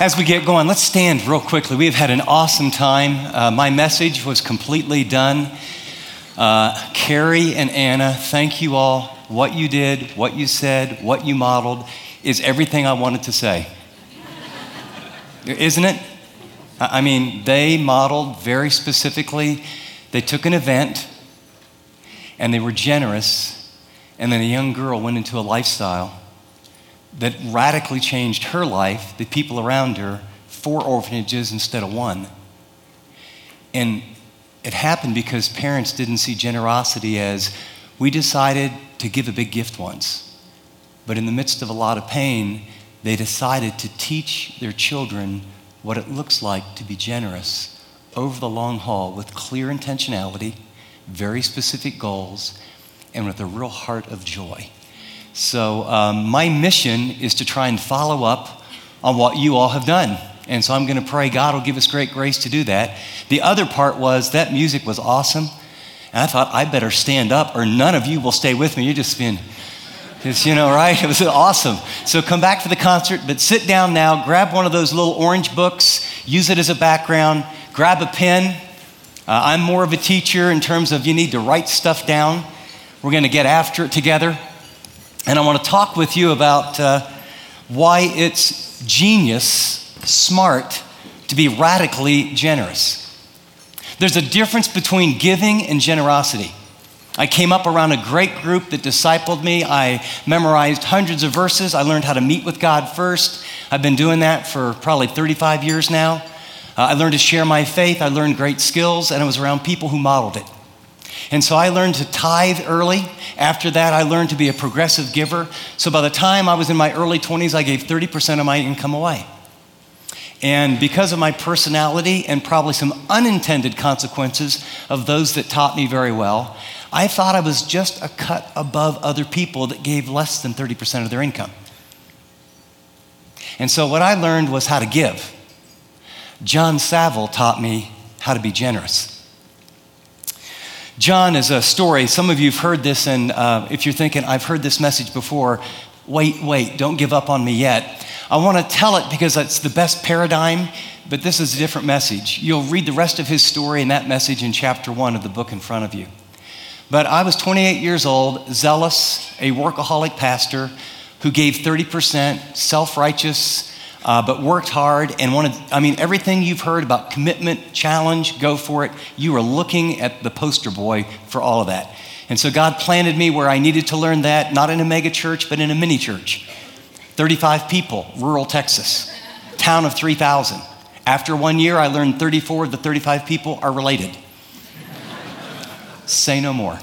As we get going, let's stand real quickly. We have had an awesome time. Uh, my message was completely done. Uh, Carrie and Anna, thank you all. What you did, what you said, what you modeled is everything I wanted to say. Isn't it? I mean, they modeled very specifically. They took an event and they were generous, and then a young girl went into a lifestyle that radically changed her life, the people around her, four orphanages instead of one. And it happened because parents didn't see generosity as we decided to give a big gift once. But in the midst of a lot of pain, they decided to teach their children what it looks like to be generous over the long haul with clear intentionality, very specific goals, and with a real heart of joy. So, um, my mission is to try and follow up on what you all have done. And so, I'm going to pray God will give us great grace to do that. The other part was that music was awesome. And I thought, I better stand up or none of you will stay with me. You're just being, just, you know, right? It was awesome. So come back for the concert, but sit down now, grab one of those little orange books, use it as a background, grab a pen. Uh, I'm more of a teacher in terms of you need to write stuff down. We're going to get after it together. And I want to talk with you about uh, why it's genius, smart, to be radically generous. There's a difference between giving and generosity. I came up around a great group that discipled me. I memorized hundreds of verses. I learned how to meet with God first. I've been doing that for probably 35 years now. Uh, I learned to share my faith. I learned great skills, and I was around people who modeled it. And so I learned to tithe early. After that, I learned to be a progressive giver. So by the time I was in my early 20s, I gave 30% of my income away. And because of my personality and probably some unintended consequences of those that taught me very well, I thought I was just a cut above other people that gave less than 30% of their income. And so what I learned was how to give. John Saville taught me how to be generous. John is a story. Some of you have heard this, and uh, if you're thinking, I've heard this message before, wait, wait, don't give up on me yet. I want to tell it because it's the best paradigm, but this is a different message. You'll read the rest of his story and that message in chapter one of the book in front of you. But I was 28 years old, zealous, a workaholic pastor who gave 30%, self righteous, uh, but worked hard and wanted, I mean, everything you've heard about commitment, challenge, go for it, you were looking at the poster boy for all of that. And so God planted me where I needed to learn that, not in a mega church, but in a mini church. 35 people, rural Texas, town of 3,000. After one year, I learned 34 of the 35 people are related. Say no more.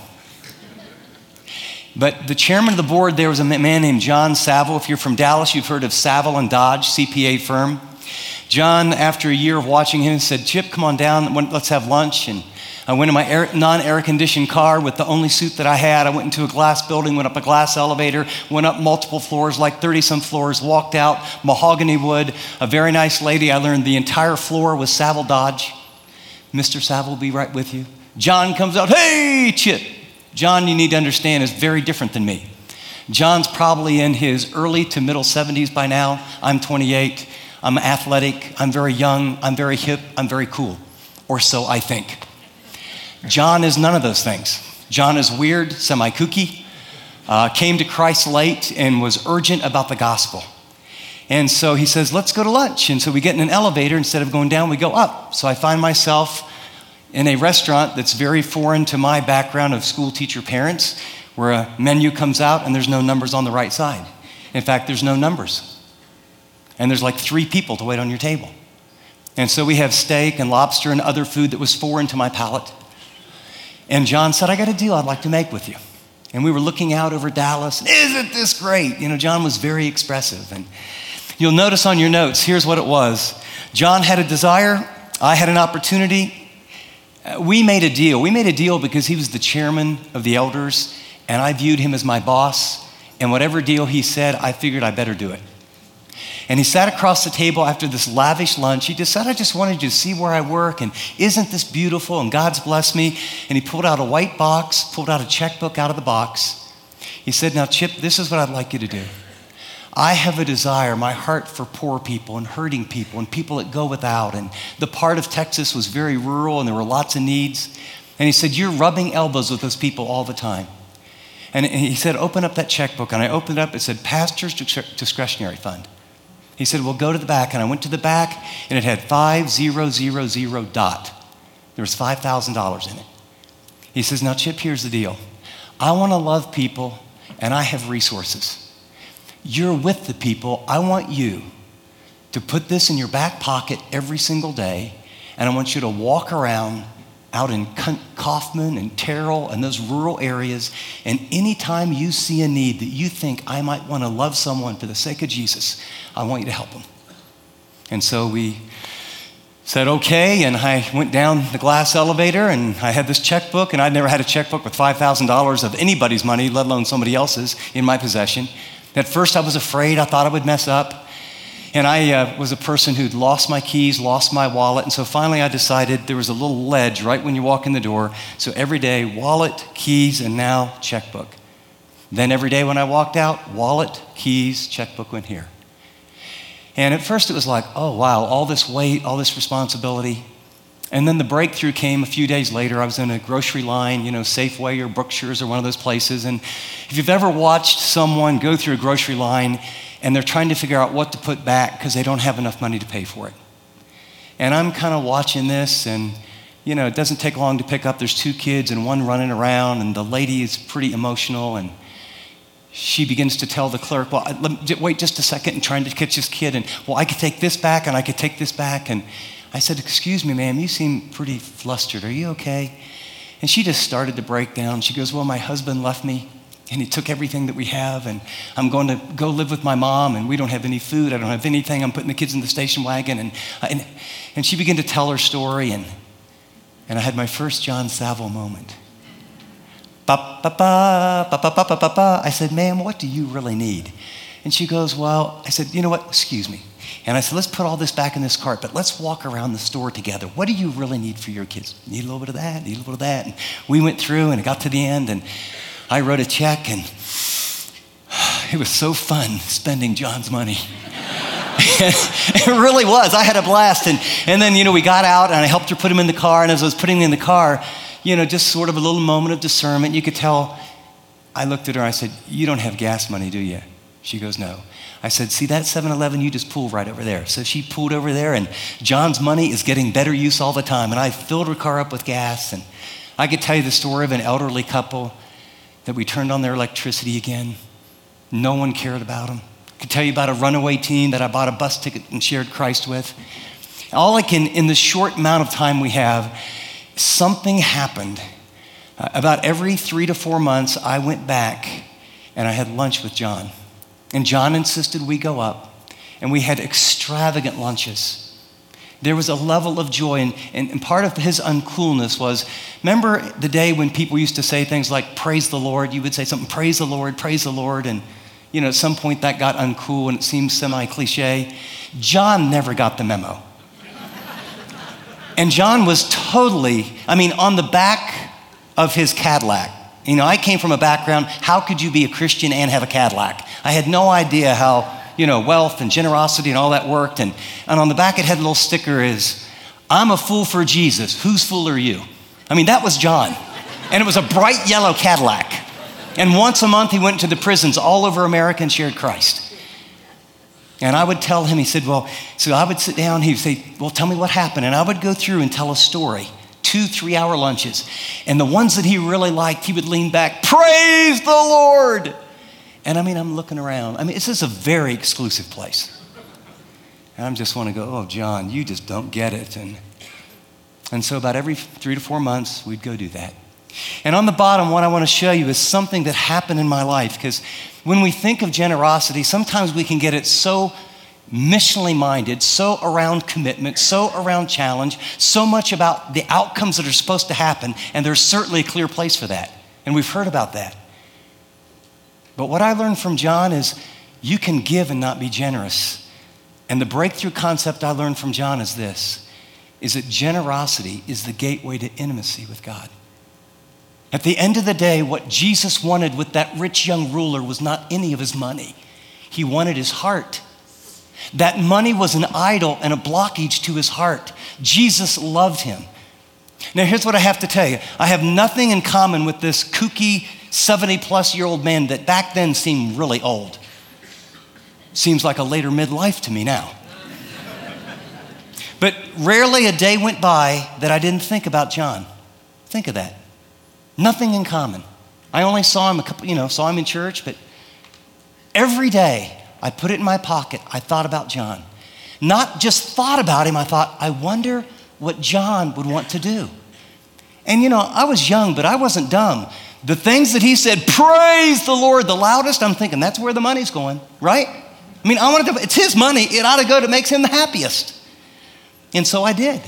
But the chairman of the board there was a man named John Saville. If you're from Dallas, you've heard of Saville and Dodge, CPA firm. John, after a year of watching him, said, Chip, come on down, let's have lunch. And I went in my non air conditioned car with the only suit that I had. I went into a glass building, went up a glass elevator, went up multiple floors, like 30 some floors, walked out, mahogany wood, a very nice lady. I learned the entire floor was Saville Dodge. Mr. Saville will be right with you. John comes out, hey, Chip. John, you need to understand, is very different than me. John's probably in his early to middle 70s by now. I'm 28. I'm athletic. I'm very young. I'm very hip. I'm very cool. Or so I think. John is none of those things. John is weird, semi kooky, uh, came to Christ late, and was urgent about the gospel. And so he says, Let's go to lunch. And so we get in an elevator. Instead of going down, we go up. So I find myself in a restaurant that's very foreign to my background of school teacher parents, where a menu comes out and there's no numbers on the right side. In fact, there's no numbers. And there's like three people to wait on your table. And so we have steak and lobster and other food that was foreign to my palate. And John said, I got a deal I'd like to make with you. And we were looking out over Dallas. Isn't this great? You know, John was very expressive. And you'll notice on your notes, here's what it was John had a desire, I had an opportunity, Uh, we made a deal. We made a deal because he was the chairman of the elders, and I viewed him as my boss. And whatever deal he said, I figured I better do it. And he sat across the table after this lavish lunch. He just said, I just wanted you to see where I work, and isn't this beautiful? And God's blessed me. And he pulled out a white box, pulled out a checkbook out of the box. He said, Now, Chip, this is what I'd like you to do. I have a desire, my heart for poor people and hurting people and people that go without. And the part of Texas was very rural and there were lots of needs. And he said, You're rubbing elbows with those people all the time. And he said, Open up that checkbook. And I opened it up. It said, Pastor's Discretionary Fund. He said, Well, go to the back. And I went to the back and it had 5000 dot. There was $5,000 in it. He says, Now, Chip, here's the deal. I want to love people and I have resources. You're with the people. I want you to put this in your back pocket every single day, and I want you to walk around out in Kaufman and Terrell and those rural areas, and anytime you see a need that you think I might want to love someone for the sake of Jesus, I want you to help them. And so we said okay, and I went down the glass elevator and I had this checkbook, and I'd never had a checkbook with $5,000 of anybody's money, let alone somebody else's, in my possession. At first, I was afraid, I thought I would mess up. And I uh, was a person who'd lost my keys, lost my wallet, and so finally I decided there was a little ledge right when you walk in the door. So every day, wallet, keys, and now checkbook. Then every day when I walked out, wallet, keys, checkbook went here. And at first it was like, oh, wow, all this weight, all this responsibility. And then the breakthrough came a few days later. I was in a grocery line, you know, Safeway or Brookshire's or one of those places. And if you've ever watched someone go through a grocery line and they're trying to figure out what to put back because they don't have enough money to pay for it. And I'm kind of watching this, and, you know, it doesn't take long to pick up. There's two kids and one running around, and the lady is pretty emotional. And she begins to tell the clerk, well, wait just a second and trying to catch this kid. And, well, I could take this back and I could take this back. And I said, Excuse me, ma'am, you seem pretty flustered. Are you okay? And she just started to break down. She goes, Well, my husband left me and he took everything that we have, and I'm going to go live with my mom, and we don't have any food. I don't have anything. I'm putting the kids in the station wagon. And, and, and she began to tell her story, and, and I had my first John Saville moment. Ba, ba, ba, ba, ba, ba, ba, ba. I said, Ma'am, what do you really need? And she goes, well, I said, you know what? Excuse me. And I said, let's put all this back in this cart, but let's walk around the store together. What do you really need for your kids? Need a little bit of that, need a little bit of that. And we went through and it got to the end and I wrote a check and it was so fun spending John's money. it really was. I had a blast. And, and then, you know, we got out and I helped her put him in the car. And as I was putting him in the car, you know, just sort of a little moment of discernment. You could tell. I looked at her. and I said, You don't have gas money, do you? She goes, No. I said, See that 7 Eleven? You just pull right over there. So she pulled over there, and John's money is getting better use all the time. And I filled her car up with gas. And I could tell you the story of an elderly couple that we turned on their electricity again. No one cared about them. I could tell you about a runaway teen that I bought a bus ticket and shared Christ with. All I can, in the short amount of time we have, something happened. Uh, about every three to four months, I went back and I had lunch with John. And John insisted we go up, and we had extravagant lunches. There was a level of joy, and, and, and, part of his uncoolness was remember the day when people used to say things like, Praise the Lord? You would say something, Praise the Lord, praise the Lord. And, you know, at some point that got uncool and it seemed semi cliche. John never got the memo. And John was totally, I mean, on the back of his Cadillac. You know, I came from a background, how could you be a Christian and have a Cadillac? I had no idea how, you know, wealth and generosity and all that worked. And, and on the back, it had a little sticker is, I'm a fool for Jesus. Whose fool are you? I mean, that was John. And it was a bright yellow Cadillac. And once a month, he went to the prisons all over America and shared Christ. And I would tell him, he said, Well, so I would sit down, he would say, Well, tell me what happened. And I would go through and tell a story, two, three hour lunches. And the ones that he really liked, he would lean back, Praise the Lord. And I mean, I'm looking around. I mean, this is a very exclusive place. And I just want to go, Oh, John, you just don't get it. And, and so about every three to four months, we'd go do that. And on the bottom, what I want to show you is something that happened in my life because when we think of generosity, sometimes we can get it so missionally minded, so around commitment, so around challenge, so much about the outcomes that are supposed to happen, and there's certainly a clear place for that. And we've heard about that. But what I learned from John is you can give and not be generous. And the breakthrough concept I learned from John is this is that generosity is the gateway to intimacy with God. At the end of the day, what Jesus wanted with that rich young ruler was not any of his money. He wanted his heart. That money was an idol and a blockage to his heart. Jesus loved him. Now, here's what I have to tell you I have nothing in common with this kooky 70 plus year old man that back then seemed really old. Seems like a later midlife to me now. But rarely a day went by that I didn't think about John. Think of that. Nothing in common. I only saw him a couple, you know, saw him in church, but every day I put it in my pocket. I thought about John. Not just thought about him, I thought, I wonder what John would want to do. And you know, I was young, but I wasn't dumb. The things that he said, praise the Lord the loudest, I'm thinking that's where the money's going, right? I mean, I wanted to, it's his money. It ought to go to makes him the happiest. And so I did.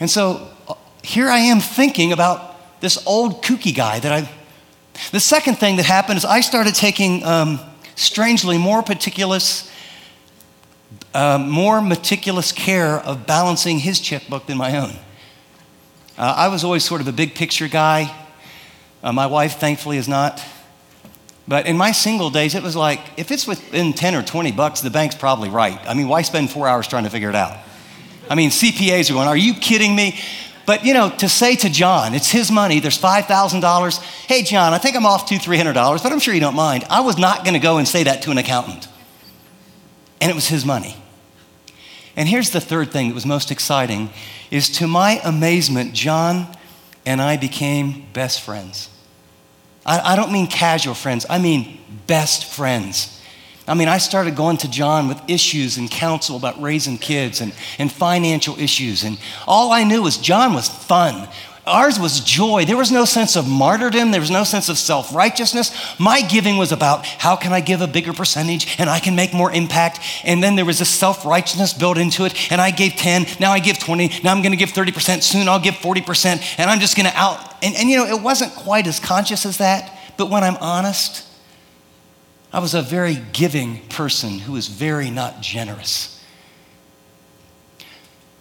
And so uh, here I am thinking about this old kooky guy that I. The second thing that happened is I started taking, um, strangely, more meticulous, uh, more meticulous care of balancing his checkbook than my own. Uh, I was always sort of a big picture guy. Uh, my wife, thankfully, is not. But in my single days, it was like, if it's within 10 or 20 bucks, the bank's probably right. I mean, why spend four hours trying to figure it out? I mean, CPAs are going, are you kidding me? But, you know, to say to John, it's his money, there's $5,000. Hey, John, I think I'm off two, $300, but I'm sure you don't mind. I was not going to go and say that to an accountant. And it was his money. And here's the third thing that was most exciting is to my amazement, John and I became best friends. I, I don't mean casual friends, I mean best friends. I mean, I started going to John with issues and counsel about raising kids and, and financial issues. And all I knew was John was fun. Ours was joy. There was no sense of martyrdom. There was no sense of self righteousness. My giving was about how can I give a bigger percentage and I can make more impact. And then there was a self righteousness built into it. And I gave 10, now I give 20, now I'm going to give 30%, soon I'll give 40%, and I'm just going to out. And, and you know, it wasn't quite as conscious as that. But when I'm honest, I was a very giving person who was very not generous.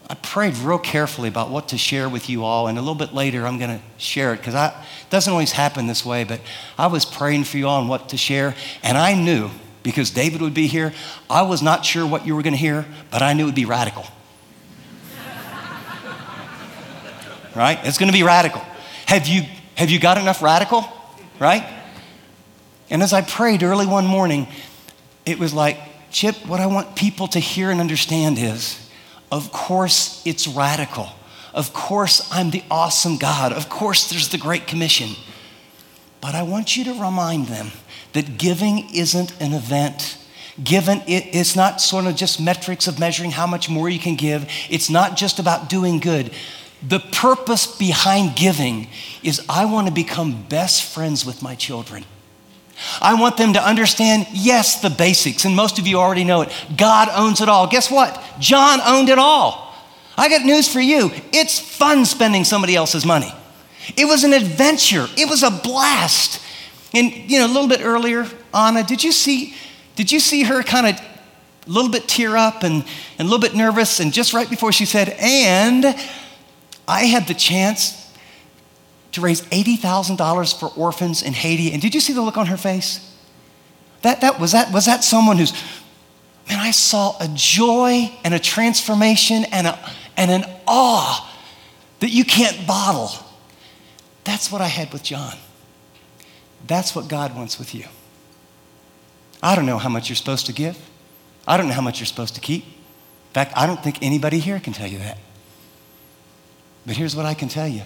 I prayed real carefully about what to share with you all, and a little bit later I'm going to share it because it doesn't always happen this way. But I was praying for you all on what to share, and I knew because David would be here. I was not sure what you were going to hear, but I knew it would be radical. right? It's going to be radical. Have you have you got enough radical? Right? And as I prayed early one morning, it was like, Chip, what I want people to hear and understand is of course, it's radical. Of course, I'm the awesome God. Of course, there's the Great Commission. But I want you to remind them that giving isn't an event. Given it, it's not sort of just metrics of measuring how much more you can give. It's not just about doing good. The purpose behind giving is I want to become best friends with my children. I want them to understand, yes, the basics, and most of you already know it. God owns it all. Guess what? John owned it all. I got news for you. It's fun spending somebody else's money. It was an adventure. It was a blast. And you know, a little bit earlier, Anna, did you see, did you see her kind of a little bit tear up and, and a little bit nervous? And just right before she said, and I had the chance to raise $80,000 for orphans in Haiti. And did you see the look on her face? That, that, was, that, was that someone who's, man, I saw a joy and a transformation and, a, and an awe that you can't bottle. That's what I had with John. That's what God wants with you. I don't know how much you're supposed to give. I don't know how much you're supposed to keep. In fact, I don't think anybody here can tell you that. But here's what I can tell you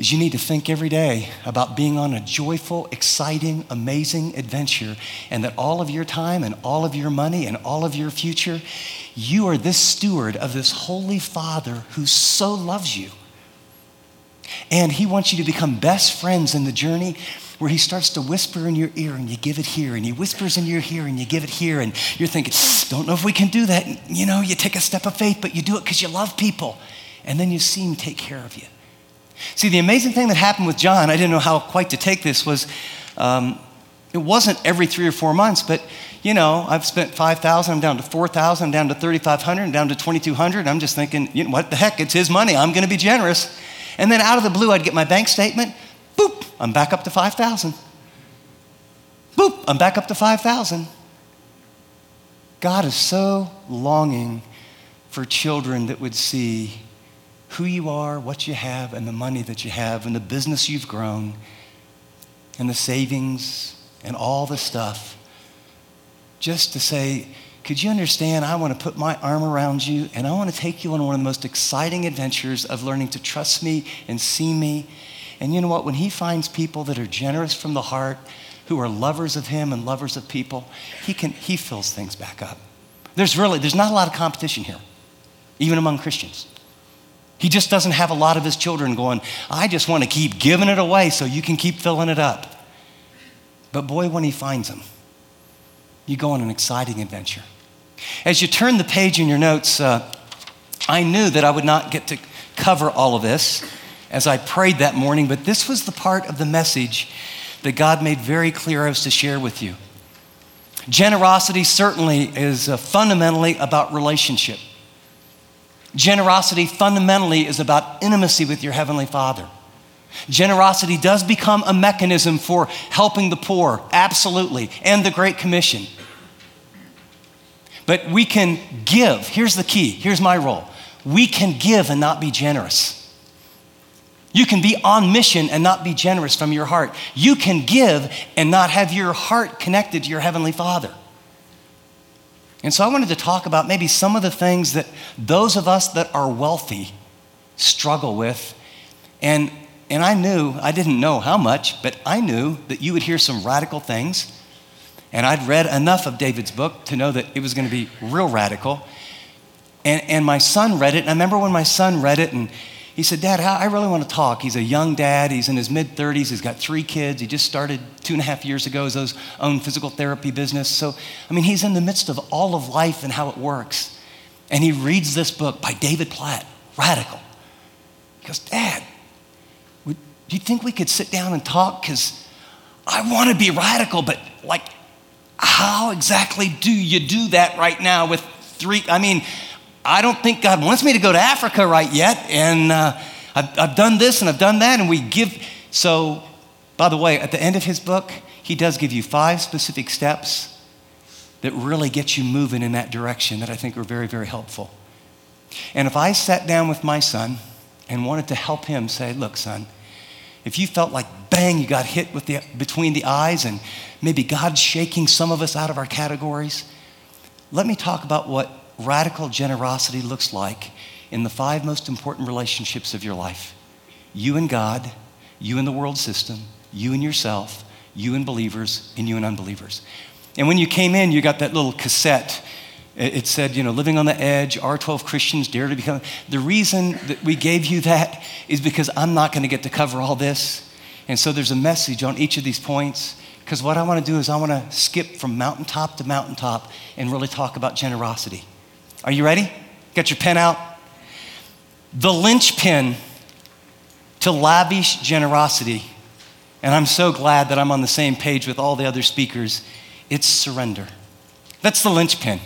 is you need to think every day about being on a joyful, exciting, amazing adventure, and that all of your time and all of your money and all of your future, you are this steward of this Holy Father who so loves you. And He wants you to become best friends in the journey where He starts to whisper in your ear and you give it here, and He whispers in your ear and you give it here, and you're thinking, don't know if we can do that. And, you know, you take a step of faith, but you do it because you love people. And then you see Him take care of you. See, the amazing thing that happened with John, I didn't know how quite to take this, was um, it wasn't every three or four months, but you know, I've spent 5,000, I'm down to 4,000, I'm down to 3,500, I'm down to 2,200. I'm just thinking, you know, what the heck, it's his money, I'm going to be generous. And then out of the blue, I'd get my bank statement, boop, I'm back up to 5,000. Boop, I'm back up to 5,000. God is so longing for children that would see who you are, what you have, and the money that you have, and the business you've grown, and the savings, and all the stuff. Just to say, could you understand? I want to put my arm around you and I want to take you on one of the most exciting adventures of learning to trust me and see me. And you know what? When he finds people that are generous from the heart, who are lovers of him and lovers of people, he can he fills things back up. There's really there's not a lot of competition here, even among Christians. He just doesn't have a lot of his children going, I just want to keep giving it away so you can keep filling it up. But boy, when he finds them, you go on an exciting adventure. As you turn the page in your notes, uh, I knew that I would not get to cover all of this as I prayed that morning, but this was the part of the message that God made very clear I was to share with you. Generosity certainly is uh, fundamentally about relationship. Generosity fundamentally is about intimacy with your Heavenly Father. Generosity does become a mechanism for helping the poor, absolutely, and the Great Commission. But we can give. Here's the key. Here's my role. We can give and not be generous. You can be on mission and not be generous from your heart. You can give and not have your heart connected to your Heavenly Father. And so I wanted to talk about maybe some of the things that those of us that are wealthy struggle with. And, and I knew, I didn't know how much, but I knew that you would hear some radical things and I'd read enough of David's book to know that it was going to be real radical. And, and my son read it. And I remember when my son read it, and he said, Dad, I really want to talk. He's a young dad. He's in his mid 30s. He's got three kids. He just started two and a half years ago his own physical therapy business. So, I mean, he's in the midst of all of life and how it works. And he reads this book by David Platt, Radical. He goes, Dad, would, do you think we could sit down and talk? Because I want to be radical, but like, how exactly do you do that right now with three? I mean, I don't think God wants me to go to Africa right yet. And uh, I've, I've done this and I've done that. And we give. So, by the way, at the end of his book, he does give you five specific steps that really get you moving in that direction that I think are very, very helpful. And if I sat down with my son and wanted to help him say, look, son, if you felt like bang, you got hit with the, between the eyes and maybe God's shaking some of us out of our categories, let me talk about what radical generosity looks like in the five most important relationships of your life you and God, you and the world system, you and yourself, you and believers, and you and unbelievers. And when you came in, you got that little cassette. It said, you know, living on the edge, R12 Christians dare to become. The reason that we gave you that is because I'm not going to get to cover all this. And so there's a message on each of these points. Because what I want to do is I want to skip from mountaintop to mountaintop and really talk about generosity. Are you ready? Got your pen out? The linchpin to lavish generosity, and I'm so glad that I'm on the same page with all the other speakers, it's surrender. That's the linchpin.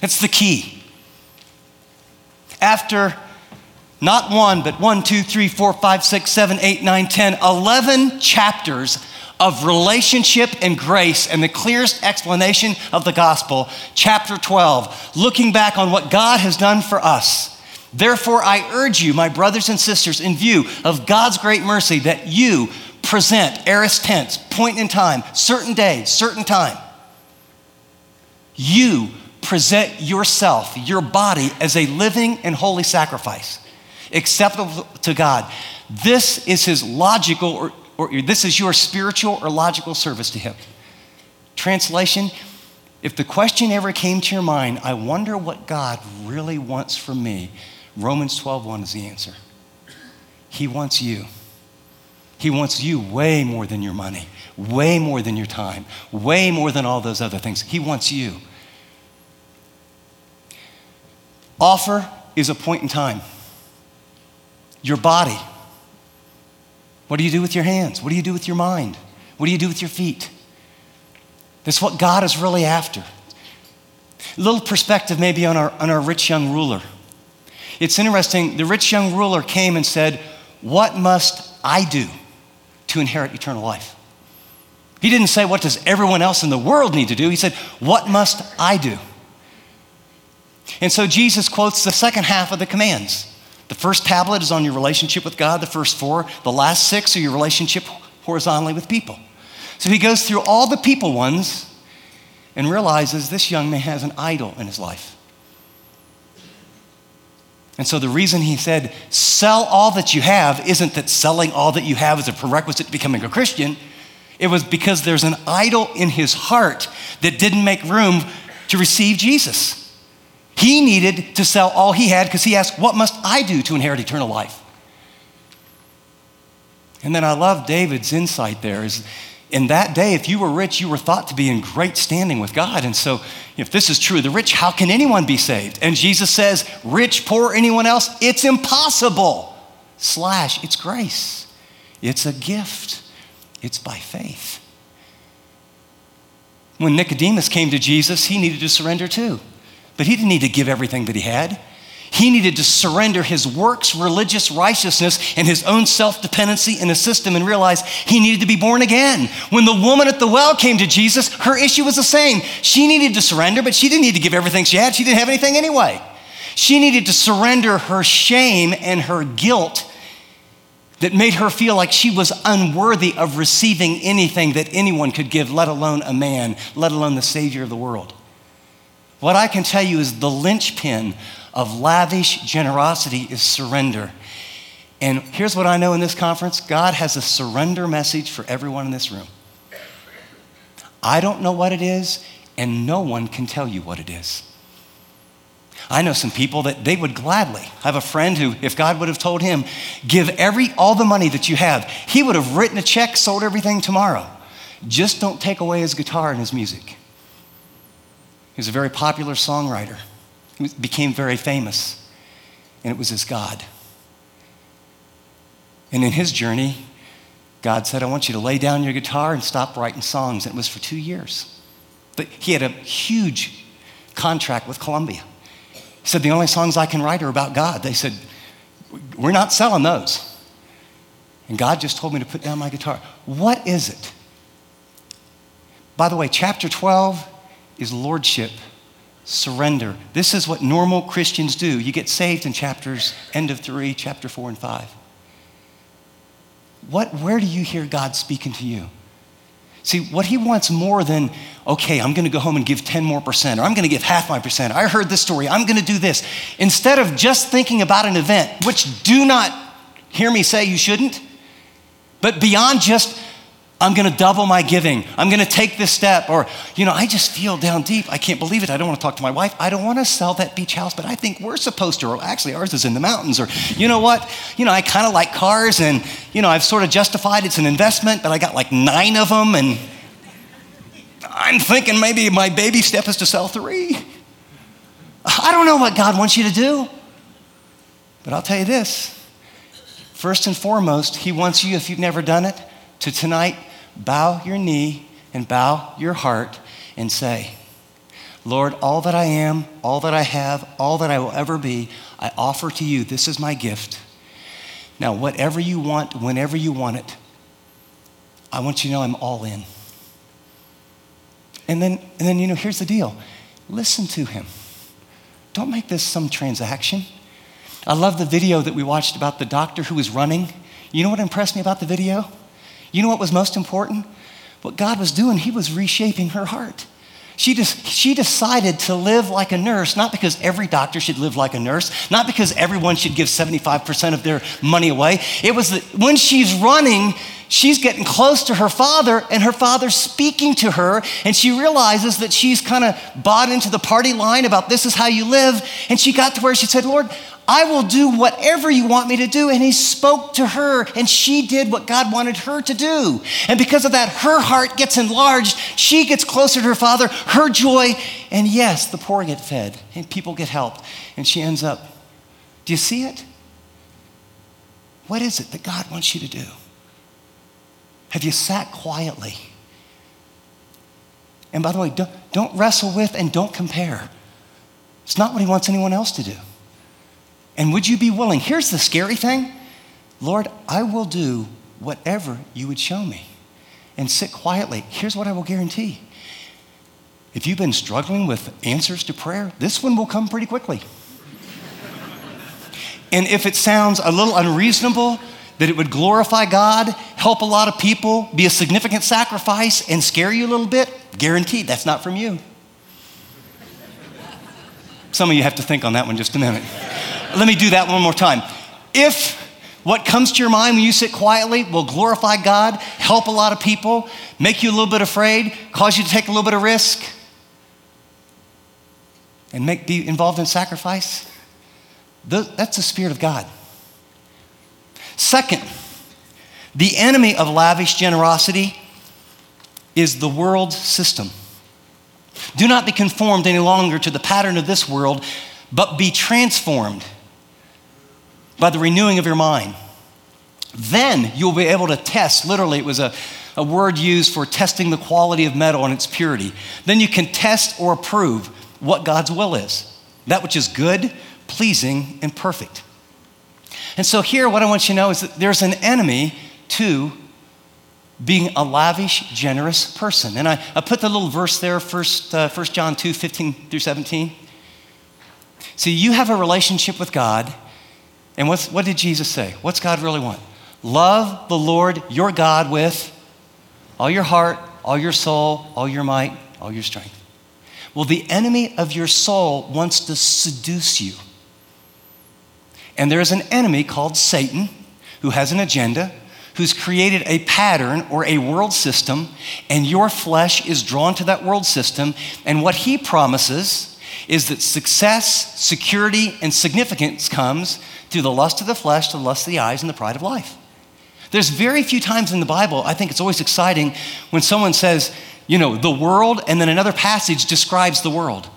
That's the key. After not one, but one, two, three, four, five, six, seven, eight, nine, ten, eleven chapters of relationship and grace and the clearest explanation of the gospel, chapter 12, looking back on what God has done for us. Therefore, I urge you, my brothers and sisters, in view of God's great mercy, that you present, aorist tense, point in time, certain day, certain time. You present yourself, your body, as a living and holy sacrifice acceptable to God. This is his logical, or, or this is your spiritual or logical service to him. Translation If the question ever came to your mind, I wonder what God really wants from me, Romans 12 1 is the answer. He wants you. He wants you way more than your money, way more than your time, way more than all those other things. He wants you. Offer is a point in time your body. What do you do with your hands? What do you do with your mind? What do you do with your feet? That's what God is really after. A little perspective maybe on our, on our rich young ruler. It's interesting, the rich young ruler came and said, What must I do to inherit eternal life? He didn't say, What does everyone else in the world need to do? He said, What must I do? And so Jesus quotes the second half of the commands. The first tablet is on your relationship with God, the first four. The last six are your relationship horizontally with people. So he goes through all the people ones and realizes this young man has an idol in his life. And so the reason he said, sell all that you have, isn't that selling all that you have is a prerequisite to becoming a Christian. It was because there's an idol in his heart that didn't make room to receive Jesus. He needed to sell all he had because he asked, What must I do to inherit eternal life? And then I love David's insight there is in that day, if you were rich, you were thought to be in great standing with God. And so, if this is true of the rich, how can anyone be saved? And Jesus says, rich, poor, anyone else, it's impossible. Slash, it's grace, it's a gift, it's by faith. When Nicodemus came to Jesus, he needed to surrender too. But he didn't need to give everything that he had. He needed to surrender his works, religious righteousness, and his own self dependency in a system and realize he needed to be born again. When the woman at the well came to Jesus, her issue was the same. She needed to surrender, but she didn't need to give everything she had. She didn't have anything anyway. She needed to surrender her shame and her guilt that made her feel like she was unworthy of receiving anything that anyone could give, let alone a man, let alone the Savior of the world. What I can tell you is the linchpin of lavish generosity is surrender. And here's what I know in this conference God has a surrender message for everyone in this room. I don't know what it is, and no one can tell you what it is. I know some people that they would gladly. I have a friend who, if God would have told him, give every all the money that you have, he would have written a check, sold everything tomorrow. Just don't take away his guitar and his music. He was a very popular songwriter He became very famous, and it was his God. And in his journey, God said, I want you to lay down your guitar and stop writing songs. And it was for two years. But he had a huge contract with Columbia. He said, The only songs I can write are about God. They said, We're not selling those. And God just told me to put down my guitar. What is it? By the way, chapter 12 is lordship surrender. This is what normal Christians do. You get saved in chapters, end of three, chapter four and five. What, where do you hear God speaking to you? See, what he wants more than, okay, I'm going to go home and give 10 more percent, or I'm going to give half my percent. I heard this story, I'm going to do this. Instead of just thinking about an event, which do not hear me say you shouldn't, but beyond just I'm going to double my giving. I'm going to take this step. Or, you know, I just feel down deep. I can't believe it. I don't want to talk to my wife. I don't want to sell that beach house, but I think we're supposed to. Or actually, ours is in the mountains. Or, you know what? You know, I kind of like cars and, you know, I've sort of justified it's an investment, but I got like nine of them. And I'm thinking maybe my baby step is to sell three. I don't know what God wants you to do. But I'll tell you this first and foremost, He wants you, if you've never done it, to tonight bow your knee and bow your heart and say, Lord, all that I am, all that I have, all that I will ever be, I offer to you. This is my gift. Now, whatever you want, whenever you want it, I want you to know I'm all in. And then, and then, you know, here's the deal listen to him. Don't make this some transaction. I love the video that we watched about the doctor who was running. You know what impressed me about the video? You know what was most important? What God was doing, He was reshaping her heart. She, just, she decided to live like a nurse, not because every doctor should live like a nurse, not because everyone should give 75% of their money away. It was that when she's running, she's getting close to her father, and her father's speaking to her, and she realizes that she's kind of bought into the party line about this is how you live. And she got to where she said, Lord, I will do whatever you want me to do. And he spoke to her, and she did what God wanted her to do. And because of that, her heart gets enlarged. She gets closer to her father, her joy. And yes, the poor get fed, and people get helped. And she ends up. Do you see it? What is it that God wants you to do? Have you sat quietly? And by the way, don't, don't wrestle with and don't compare. It's not what he wants anyone else to do. And would you be willing? Here's the scary thing Lord, I will do whatever you would show me. and sit quietly. Here's what I will guarantee if you've been struggling with answers to prayer, this one will come pretty quickly. and if it sounds a little unreasonable, that it would glorify God, help a lot of people, be a significant sacrifice, and scare you a little bit, guaranteed that's not from you. Some of you have to think on that one just a minute. Let me do that one more time. If what comes to your mind when you sit quietly will glorify God, help a lot of people, make you a little bit afraid, cause you to take a little bit of risk, and make, be involved in sacrifice, that's the Spirit of God. Second, the enemy of lavish generosity is the world system. Do not be conformed any longer to the pattern of this world, but be transformed by the renewing of your mind. Then you'll be able to test, literally, it was a, a word used for testing the quality of metal and its purity. Then you can test or approve what God's will is that which is good, pleasing, and perfect. And so, here, what I want you to know is that there's an enemy to being a lavish, generous person. And I, I put the little verse there, first, uh, 1 John 2 15 through 17. See, you have a relationship with God, and what's, what did Jesus say? What's God really want? Love the Lord your God with all your heart, all your soul, all your might, all your strength. Well, the enemy of your soul wants to seduce you. And there is an enemy called Satan who has an agenda, who's created a pattern or a world system, and your flesh is drawn to that world system. And what he promises is that success, security, and significance comes through the lust of the flesh, the lust of the eyes, and the pride of life. There's very few times in the Bible, I think it's always exciting when someone says, you know, the world, and then another passage describes the world.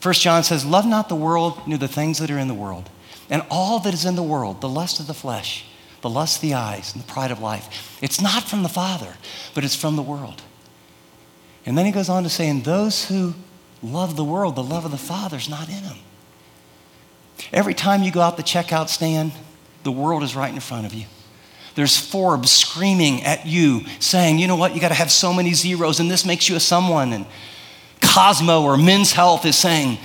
First John says, Love not the world, nor the things that are in the world and all that is in the world, the lust of the flesh, the lust of the eyes, and the pride of life. It's not from the Father, but it's from the world. And then he goes on to say, and those who love the world, the love of the Father is not in them. Every time you go out the checkout stand, the world is right in front of you. There's Forbes screaming at you, saying, you know what, you got to have so many zeros, and this makes you a someone. And Cosmo or Men's Health is saying,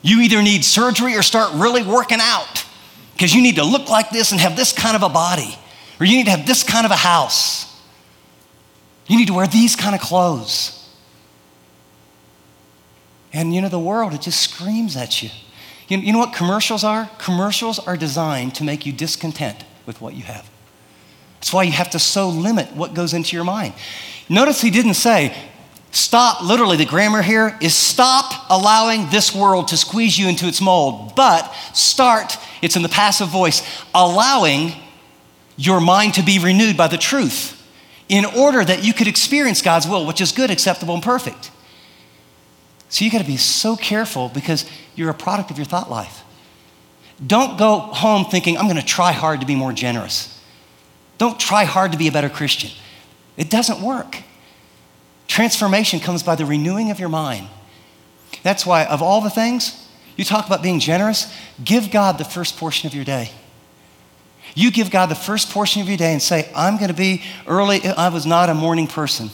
you either need surgery or start really working out because you need to look like this and have this kind of a body, or you need to have this kind of a house. You need to wear these kind of clothes. And you know, the world, it just screams at you. You, know what commercials are? Commercials are designed to make you discontent with what you have. That's why you have to so limit what goes into your mind. Notice he didn't say, Stop, literally, the grammar here is stop allowing this world to squeeze you into its mold, but start, it's in the passive voice, allowing your mind to be renewed by the truth in order that you could experience God's will, which is good, acceptable, and perfect. So you got to be so careful because you're a product of your thought life. Don't go home thinking, I'm going to try hard to be more generous. Don't try hard to be a better Christian. It doesn't work. Transformation comes by the renewing of your mind. That's why, of all the things, you talk about being generous, give God the first portion of your day. You give God the first portion of your day and say, I'm going to be early. I was not a morning person.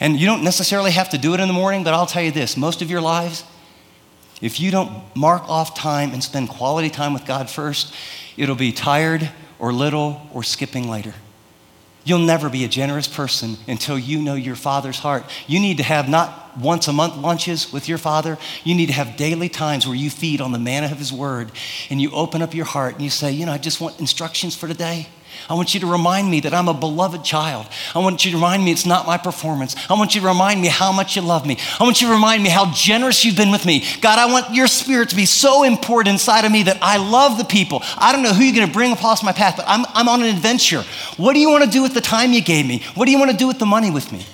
And you don't necessarily have to do it in the morning, but I'll tell you this most of your lives, if you don't mark off time and spend quality time with God first, it'll be tired or little or skipping later. You'll never be a generous person until you know your Father's heart. You need to have not once a month lunches with your Father. You need to have daily times where you feed on the manna of His Word and you open up your heart and you say, You know, I just want instructions for today. I want you to remind me that I'm a beloved child. I want you to remind me it's not my performance. I want you to remind me how much you love me. I want you to remind me how generous you've been with me. God, I want your spirit to be so important inside of me that I love the people. I don't know who you're going to bring across my path, but I'm, I'm on an adventure. What do you want to do with the time you gave me? What do you want to do with the money with me?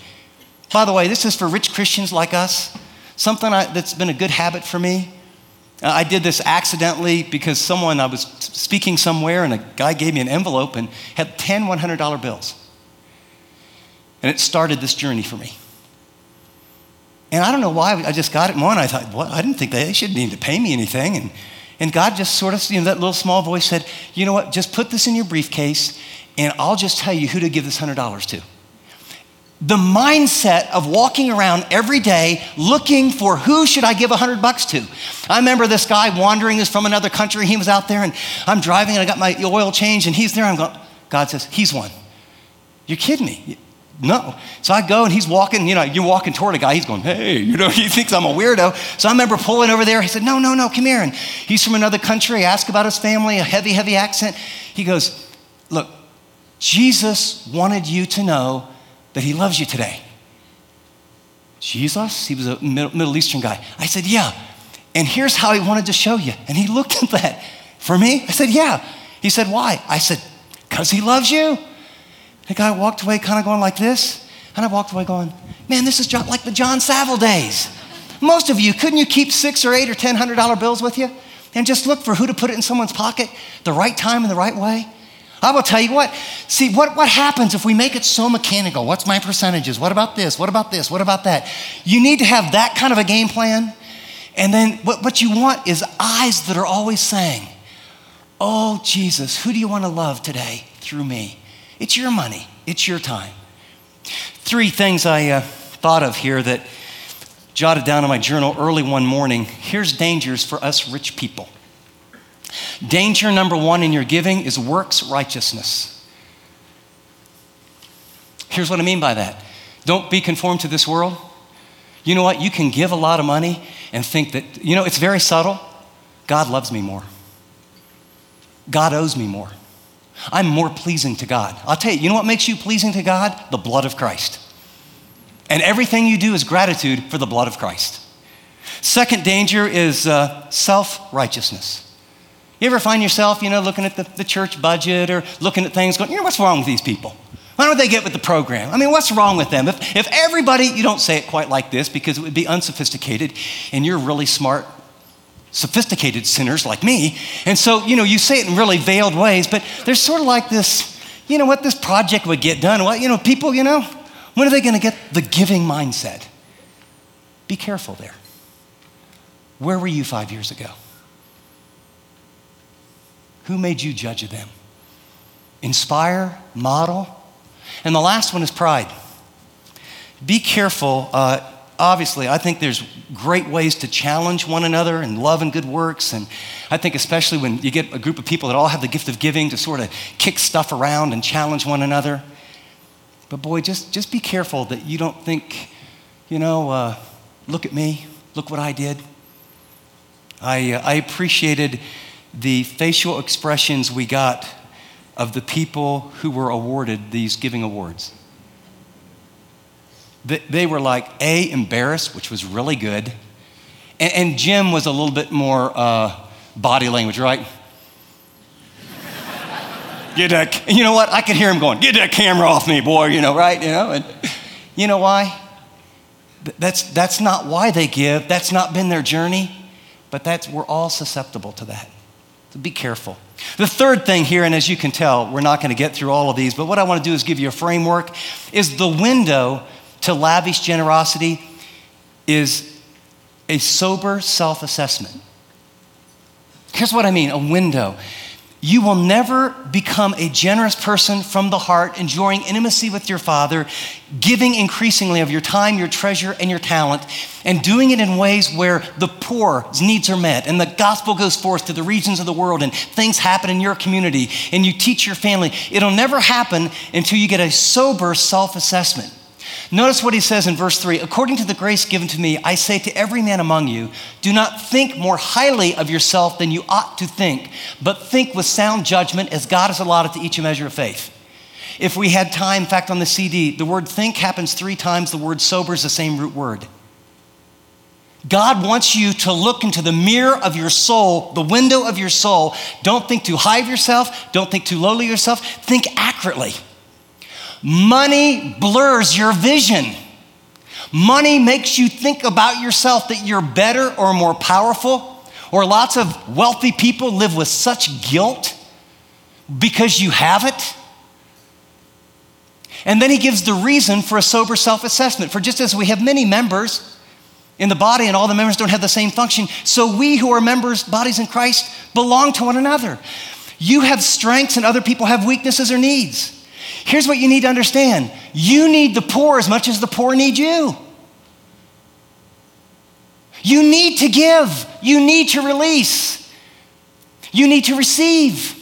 By the way, this is for rich Christians like us. Something I, that's been a good habit for me Uh, I did this accidentally because someone, I was speaking somewhere and a guy gave me an envelope and had 10 $100 bills. And it started this journey for me. And I don't know why, I just got it. One, I thought, well, I didn't think they should need to pay me anything. And, and God just sort of, you know, that little small voice said, you know what, just put this in your briefcase and I'll just tell you who to give this $100 to. The mindset of walking around every day looking for who should I give a hundred bucks to. I remember this guy wandering is from another country. He was out there and I'm driving and I got my oil change and he's there. I'm going, God says, he's one. You're kidding me. No. So I go and he's walking, you know, you're walking toward a guy. He's going, hey, you know, he thinks I'm a weirdo. So I remember pulling over there. He said, no, no, no, come here. And he's from another country. I ask about his family, a heavy, heavy accent. He goes, look, Jesus wanted you to know that he loves you today. Jesus? He was a Middle Eastern guy. I said, yeah. And here's how he wanted to show you. And he looked at that. For me? I said, yeah. He said, why? I said, because he loves you. The guy walked away kind of going like this. And I walked away going, man, this is like the John Saville days. Most of you, couldn't you keep six or eight or ten hundred dollar bills with you? And just look for who to put it in someone's pocket the right time and the right way? I will tell you what, see, what, what happens if we make it so mechanical? What's my percentages? What about this? What about this? What about that? You need to have that kind of a game plan. And then what, what you want is eyes that are always saying, Oh, Jesus, who do you want to love today through me? It's your money, it's your time. Three things I uh, thought of here that jotted down in my journal early one morning. Here's dangers for us rich people. Danger number one in your giving is works righteousness. Here's what I mean by that don't be conformed to this world. You know what? You can give a lot of money and think that, you know, it's very subtle. God loves me more. God owes me more. I'm more pleasing to God. I'll tell you, you know what makes you pleasing to God? The blood of Christ. And everything you do is gratitude for the blood of Christ. Second danger is uh, self righteousness. You ever find yourself, you know, looking at the, the church budget or looking at things going, you know, what's wrong with these people? Why don't they get with the program? I mean, what's wrong with them? If, if everybody, you don't say it quite like this because it would be unsophisticated, and you're really smart, sophisticated sinners like me. And so, you know, you say it in really veiled ways, but there's sort of like this, you know, what this project would get done. What, you know, people, you know, when are they going to get the giving mindset? Be careful there. Where were you five years ago? Who made you judge of them? Inspire, model. And the last one is pride. Be careful. Uh, obviously, I think there's great ways to challenge one another and love and good works. And I think, especially when you get a group of people that all have the gift of giving to sort of kick stuff around and challenge one another. But boy, just, just be careful that you don't think, you know, uh, look at me, look what I did. I, uh, I appreciated the facial expressions we got of the people who were awarded these giving awards. They were like, A, embarrassed, which was really good. And, Jim was a little bit more uh, body language, right? get that, you know what? I could hear him going, get that camera off me, boy, you know, right? You know, and you know why? That's, that's not why they give. That's not been their journey, but that's, we're all susceptible to that. So be careful. The third thing here, and as you can tell, we're not going to get through all of these, but what I want to do is give you a framework, is the window to lavish generosity is a sober self assessment. Here's what I mean a window. You will never become a generous person from the heart, enjoying intimacy with your Father, giving increasingly of your time, your treasure, and your talent, and doing it in ways where the poor's needs are met, and the gospel goes forth to the regions of the world, and things happen in your community, and you teach your family. It'll never happen until you get a sober self assessment. Notice what he says in verse 3 According to the grace given to me, I say to every man among you, do not think more highly of yourself than you ought to think, but think with sound judgment as God has allotted to each a measure of faith. If we had time, in fact, on the CD, the word think happens three times, the word sober is the same root word. God wants you to look into the mirror of your soul, the window of your soul. Don't think too high of yourself. Don't think too lowly of yourself. Think accurately. Money blurs your vision. Money makes you think about yourself that you're better or more powerful, or lots of wealthy people live with such guilt because you have it. And then he gives the reason for a sober self assessment. For just as we have many members in the body and all the members don't have the same function, so we who are members, bodies in Christ, belong to one another. You have strengths and other people have weaknesses or needs. Here's what you need to understand you need the poor as much as the poor need you. You need to give, you need to release, you need to receive.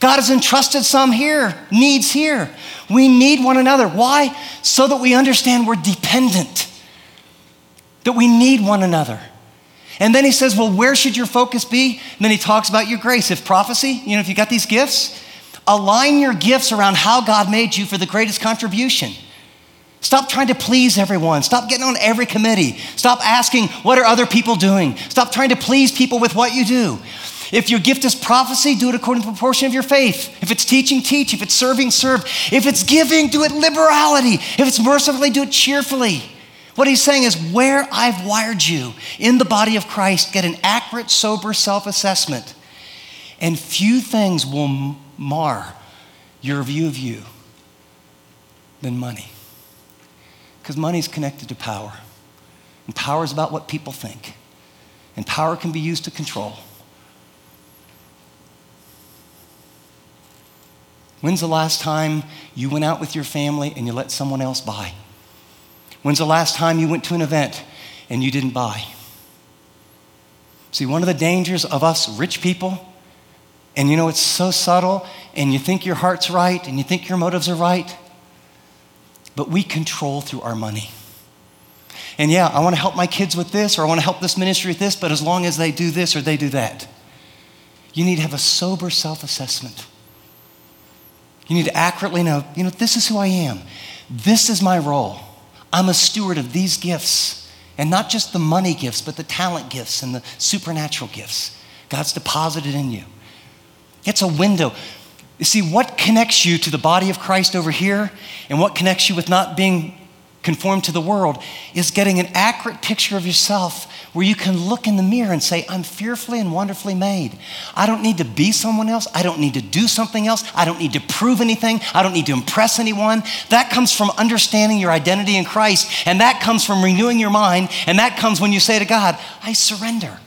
God has entrusted some here, needs here. We need one another. Why? So that we understand we're dependent, that we need one another. And then he says, Well, where should your focus be? And then he talks about your grace. If prophecy, you know, if you got these gifts, align your gifts around how God made you for the greatest contribution. Stop trying to please everyone. Stop getting on every committee. Stop asking, What are other people doing? Stop trying to please people with what you do. If your gift is prophecy, do it according to the proportion of your faith. If it's teaching, teach. If it's serving, serve. If it's giving, do it liberality. If it's mercifully, do it cheerfully. What he's saying is, where I've wired you in the body of Christ, get an accurate, sober self assessment. And few things will mar your view of you than money. Because money is connected to power. And power is about what people think. And power can be used to control. When's the last time you went out with your family and you let someone else buy? When's the last time you went to an event and you didn't buy? See, one of the dangers of us rich people, and you know it's so subtle, and you think your heart's right and you think your motives are right, but we control through our money. And yeah, I want to help my kids with this, or I want to help this ministry with this, but as long as they do this or they do that, you need to have a sober self assessment. You need to accurately know, you know, this is who I am. This is my role. I'm a steward of these gifts, and not just the money gifts, but the talent gifts and the supernatural gifts God's deposited in you. It's a window. You see, what connects you to the body of Christ over here, and what connects you with not being conformed to the world, is getting an accurate picture of yourself where you can look in the mirror and say, I'm fearfully and wonderfully made. I don't need to be someone else. I don't need to do something else. I don't need to prove anything. I don't need to impress anyone. That comes from understanding your identity in Christ, and that comes from renewing your mind, and that comes when you say to God, I surrender.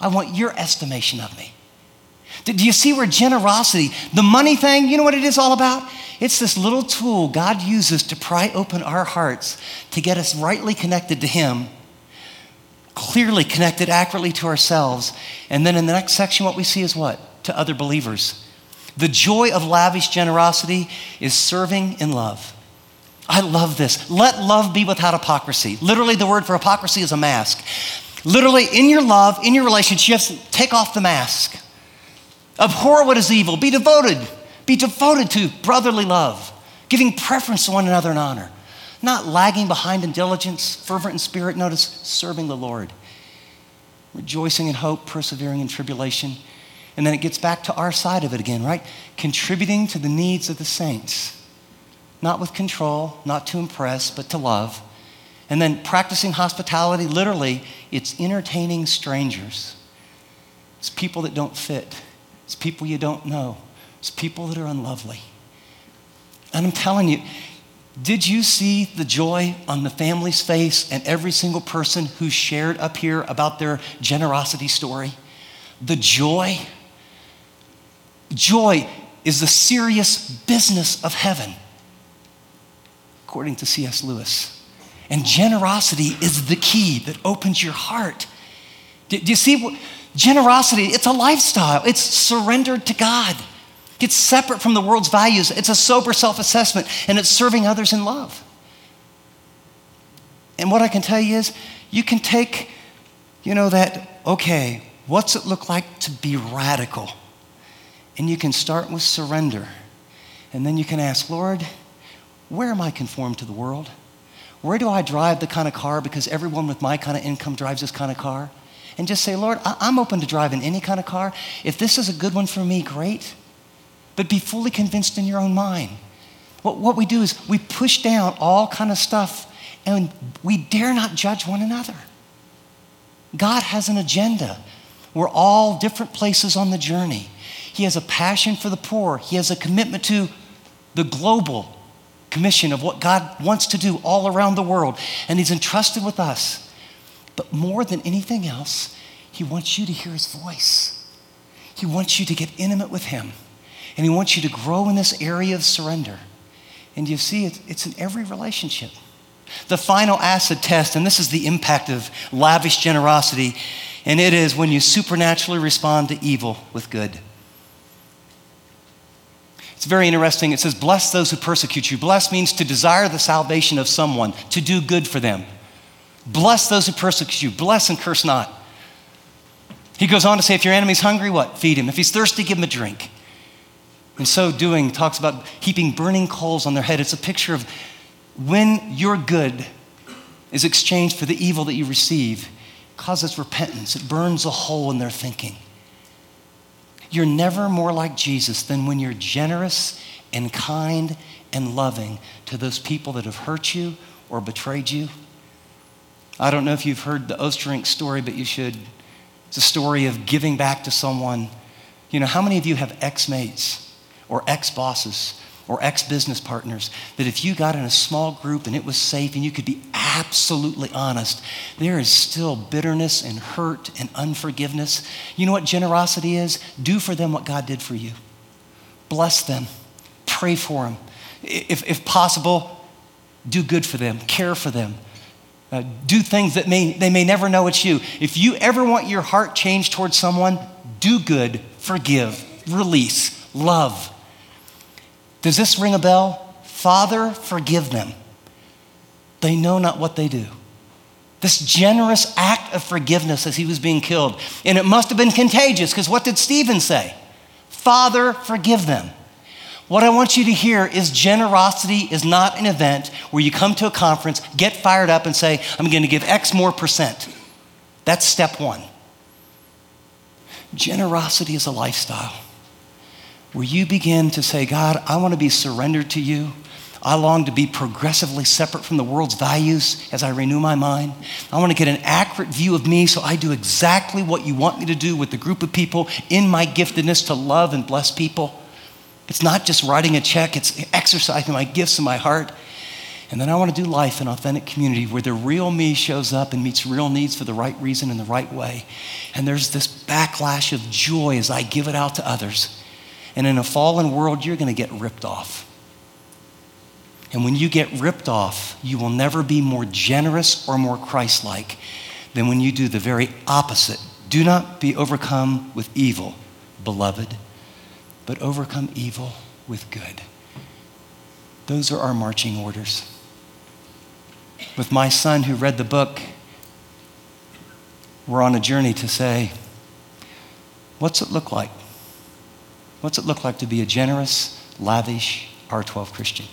I want your estimation of me. Do you see where generosity, the money thing, you know what it is all about? It's this little tool God uses to pry open our hearts to get us rightly connected to Him clearly connected accurately to ourselves. And then in the next section, what we see is what? To other believers. The joy of lavish generosity is serving in love. I love this. Let love be without hypocrisy. Literally, the word for hypocrisy is a mask. Literally, in your love, in your relationship, you have to take off the mask. Abhor what is evil. Be devoted. Be devoted to brotherly love, giving preference to one another in honor not lagging behind in diligence, fervent in spirit, notice serving the Lord, rejoicing in hope, persevering in tribulation. And then it gets back to our side of it again, right? Contributing to the needs of the saints, not with control, not to impress, but to love. And then practicing hospitality, literally, it's entertaining strangers. It's people that don't fit, it's people you don't know, it's people that are unlovely. And I'm telling you, did you see the joy on the family's face and every single person who shared up here about their generosity story? The joy. Joy is the serious business of heaven, according to C.S. Lewis. And generosity is the key that opens your heart. Do, do you see what? Generosity, it's a lifestyle, it's surrendered to God. It's separate from the world's values. It's a sober self assessment, and it's serving others in love. And what I can tell you is, you can take, you know, that, okay, what's it look like to be radical? And you can start with surrender. And then you can ask, Lord, where am I conformed to the world? Where do I drive the kind of car because everyone with my kind of income drives this kind of car? And just say, Lord, I'm open to driving any kind of car. If this is a good one for me, great but be fully convinced in your own mind. What, what we do is we push down all kind of stuff and we dare not judge one another. God has an agenda. We're all different places on the journey. He has a passion for the poor. He has a commitment to the global commission of what God wants to do all around the world. And He's entrusted with us. But more than anything else, He wants you to hear His voice. He wants you to get intimate with Him. And He wants you to grow in this area of surrender. And you see, it's, in every relationship. The final acid test, and this is the impact of lavish generosity, and it is when you supernaturally respond to evil with good. It's very interesting. It says, Bless those who persecute you. Bless means to desire the salvation of someone, to do good for them. Bless those who persecute you. Bless and curse not. He goes on to say, If your enemy's hungry, what? Feed him. If he's thirsty, give him a drink. In so doing, talks about heaping burning coals on their head. It's a picture of when your good is exchanged for the evil that you receive, causes repentance. It burns a hole in their thinking. You're never more like Jesus than when you're generous and kind and loving to those people that have hurt you or betrayed you. I don't know if you've heard the Osterink story, but you should. It's a story of giving back to someone. You know, how many of you have ex mates or ex bosses or ex business partners that if you got in a small group and it was safe and you could be absolutely honest, there is still bitterness and hurt and unforgiveness. You know what generosity is? Do for them what God did for you. Bless them, pray for them. If, if possible, do good for them, care for them. Uh, do things that may, they may never know it's you. If you ever want your heart changed towards someone, do good, forgive, release, love. Does this ring a bell? Father, forgive them. They know not what they do. This generous act of forgiveness as he was being killed. And it must have been contagious because what did Stephen say? Father, forgive them. What I want you to hear is generosity is not an event where you come to a conference, get fired up, and say, I'm going to give X more percent. That's step one. Generosity is a lifestyle where you begin to say, God, I want to be surrendered to you. I long to be progressively separate from the world's values as I renew my mind. I want to get an accurate view of me so I do exactly what you want me to do with the group of people in my giftedness to love and bless people. It's not just writing a check, it's exercising my gifts in my heart. And then I want to do life in authentic community where the real me shows up and meets real needs for the right reason in the right way. And there's this backlash of joy as I give it out to others. And in a fallen world, you're going to get ripped off. And when you get ripped off, you will never be more generous or more Christ like than when you do the very opposite. Do not be overcome with evil, beloved, but overcome evil with good. Those are our marching orders. With my son who read the book, we're on a journey to say, what's it look like What's it look like to be a generous, lavish R12 Christian?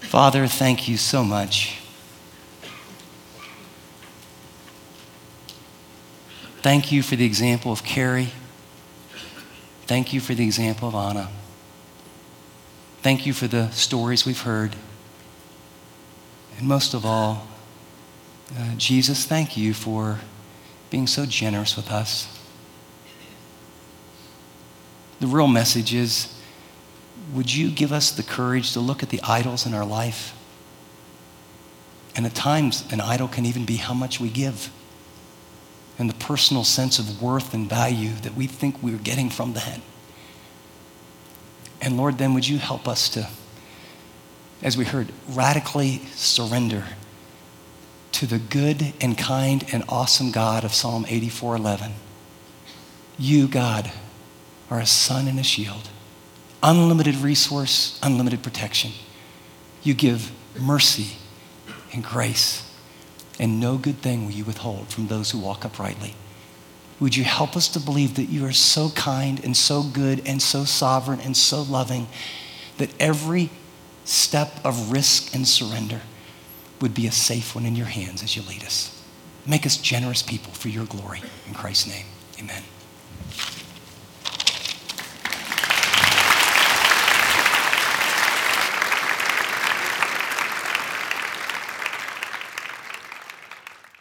Father, thank you so much. Thank you for the example of Carrie. Thank you for the example of Anna. Thank you for the stories we've heard. And most of all, uh, Jesus, thank you for being so generous with us. The real message is would you give us the courage to look at the idols in our life? And at times, an idol can even be how much we give and the personal sense of worth and value that we think we're getting from that. And Lord, then would you help us to, as we heard, radically surrender to the good and kind and awesome God of Psalm 84:11. You, God, are a sun and a shield. Unlimited resource, unlimited protection. You give mercy and grace, and no good thing will you withhold from those who walk uprightly. Would you help us to believe that you are so kind and so good and so sovereign and so loving that every step of risk and surrender would be a safe one in your hands as you lead us? Make us generous people for your glory. In Christ's name, amen.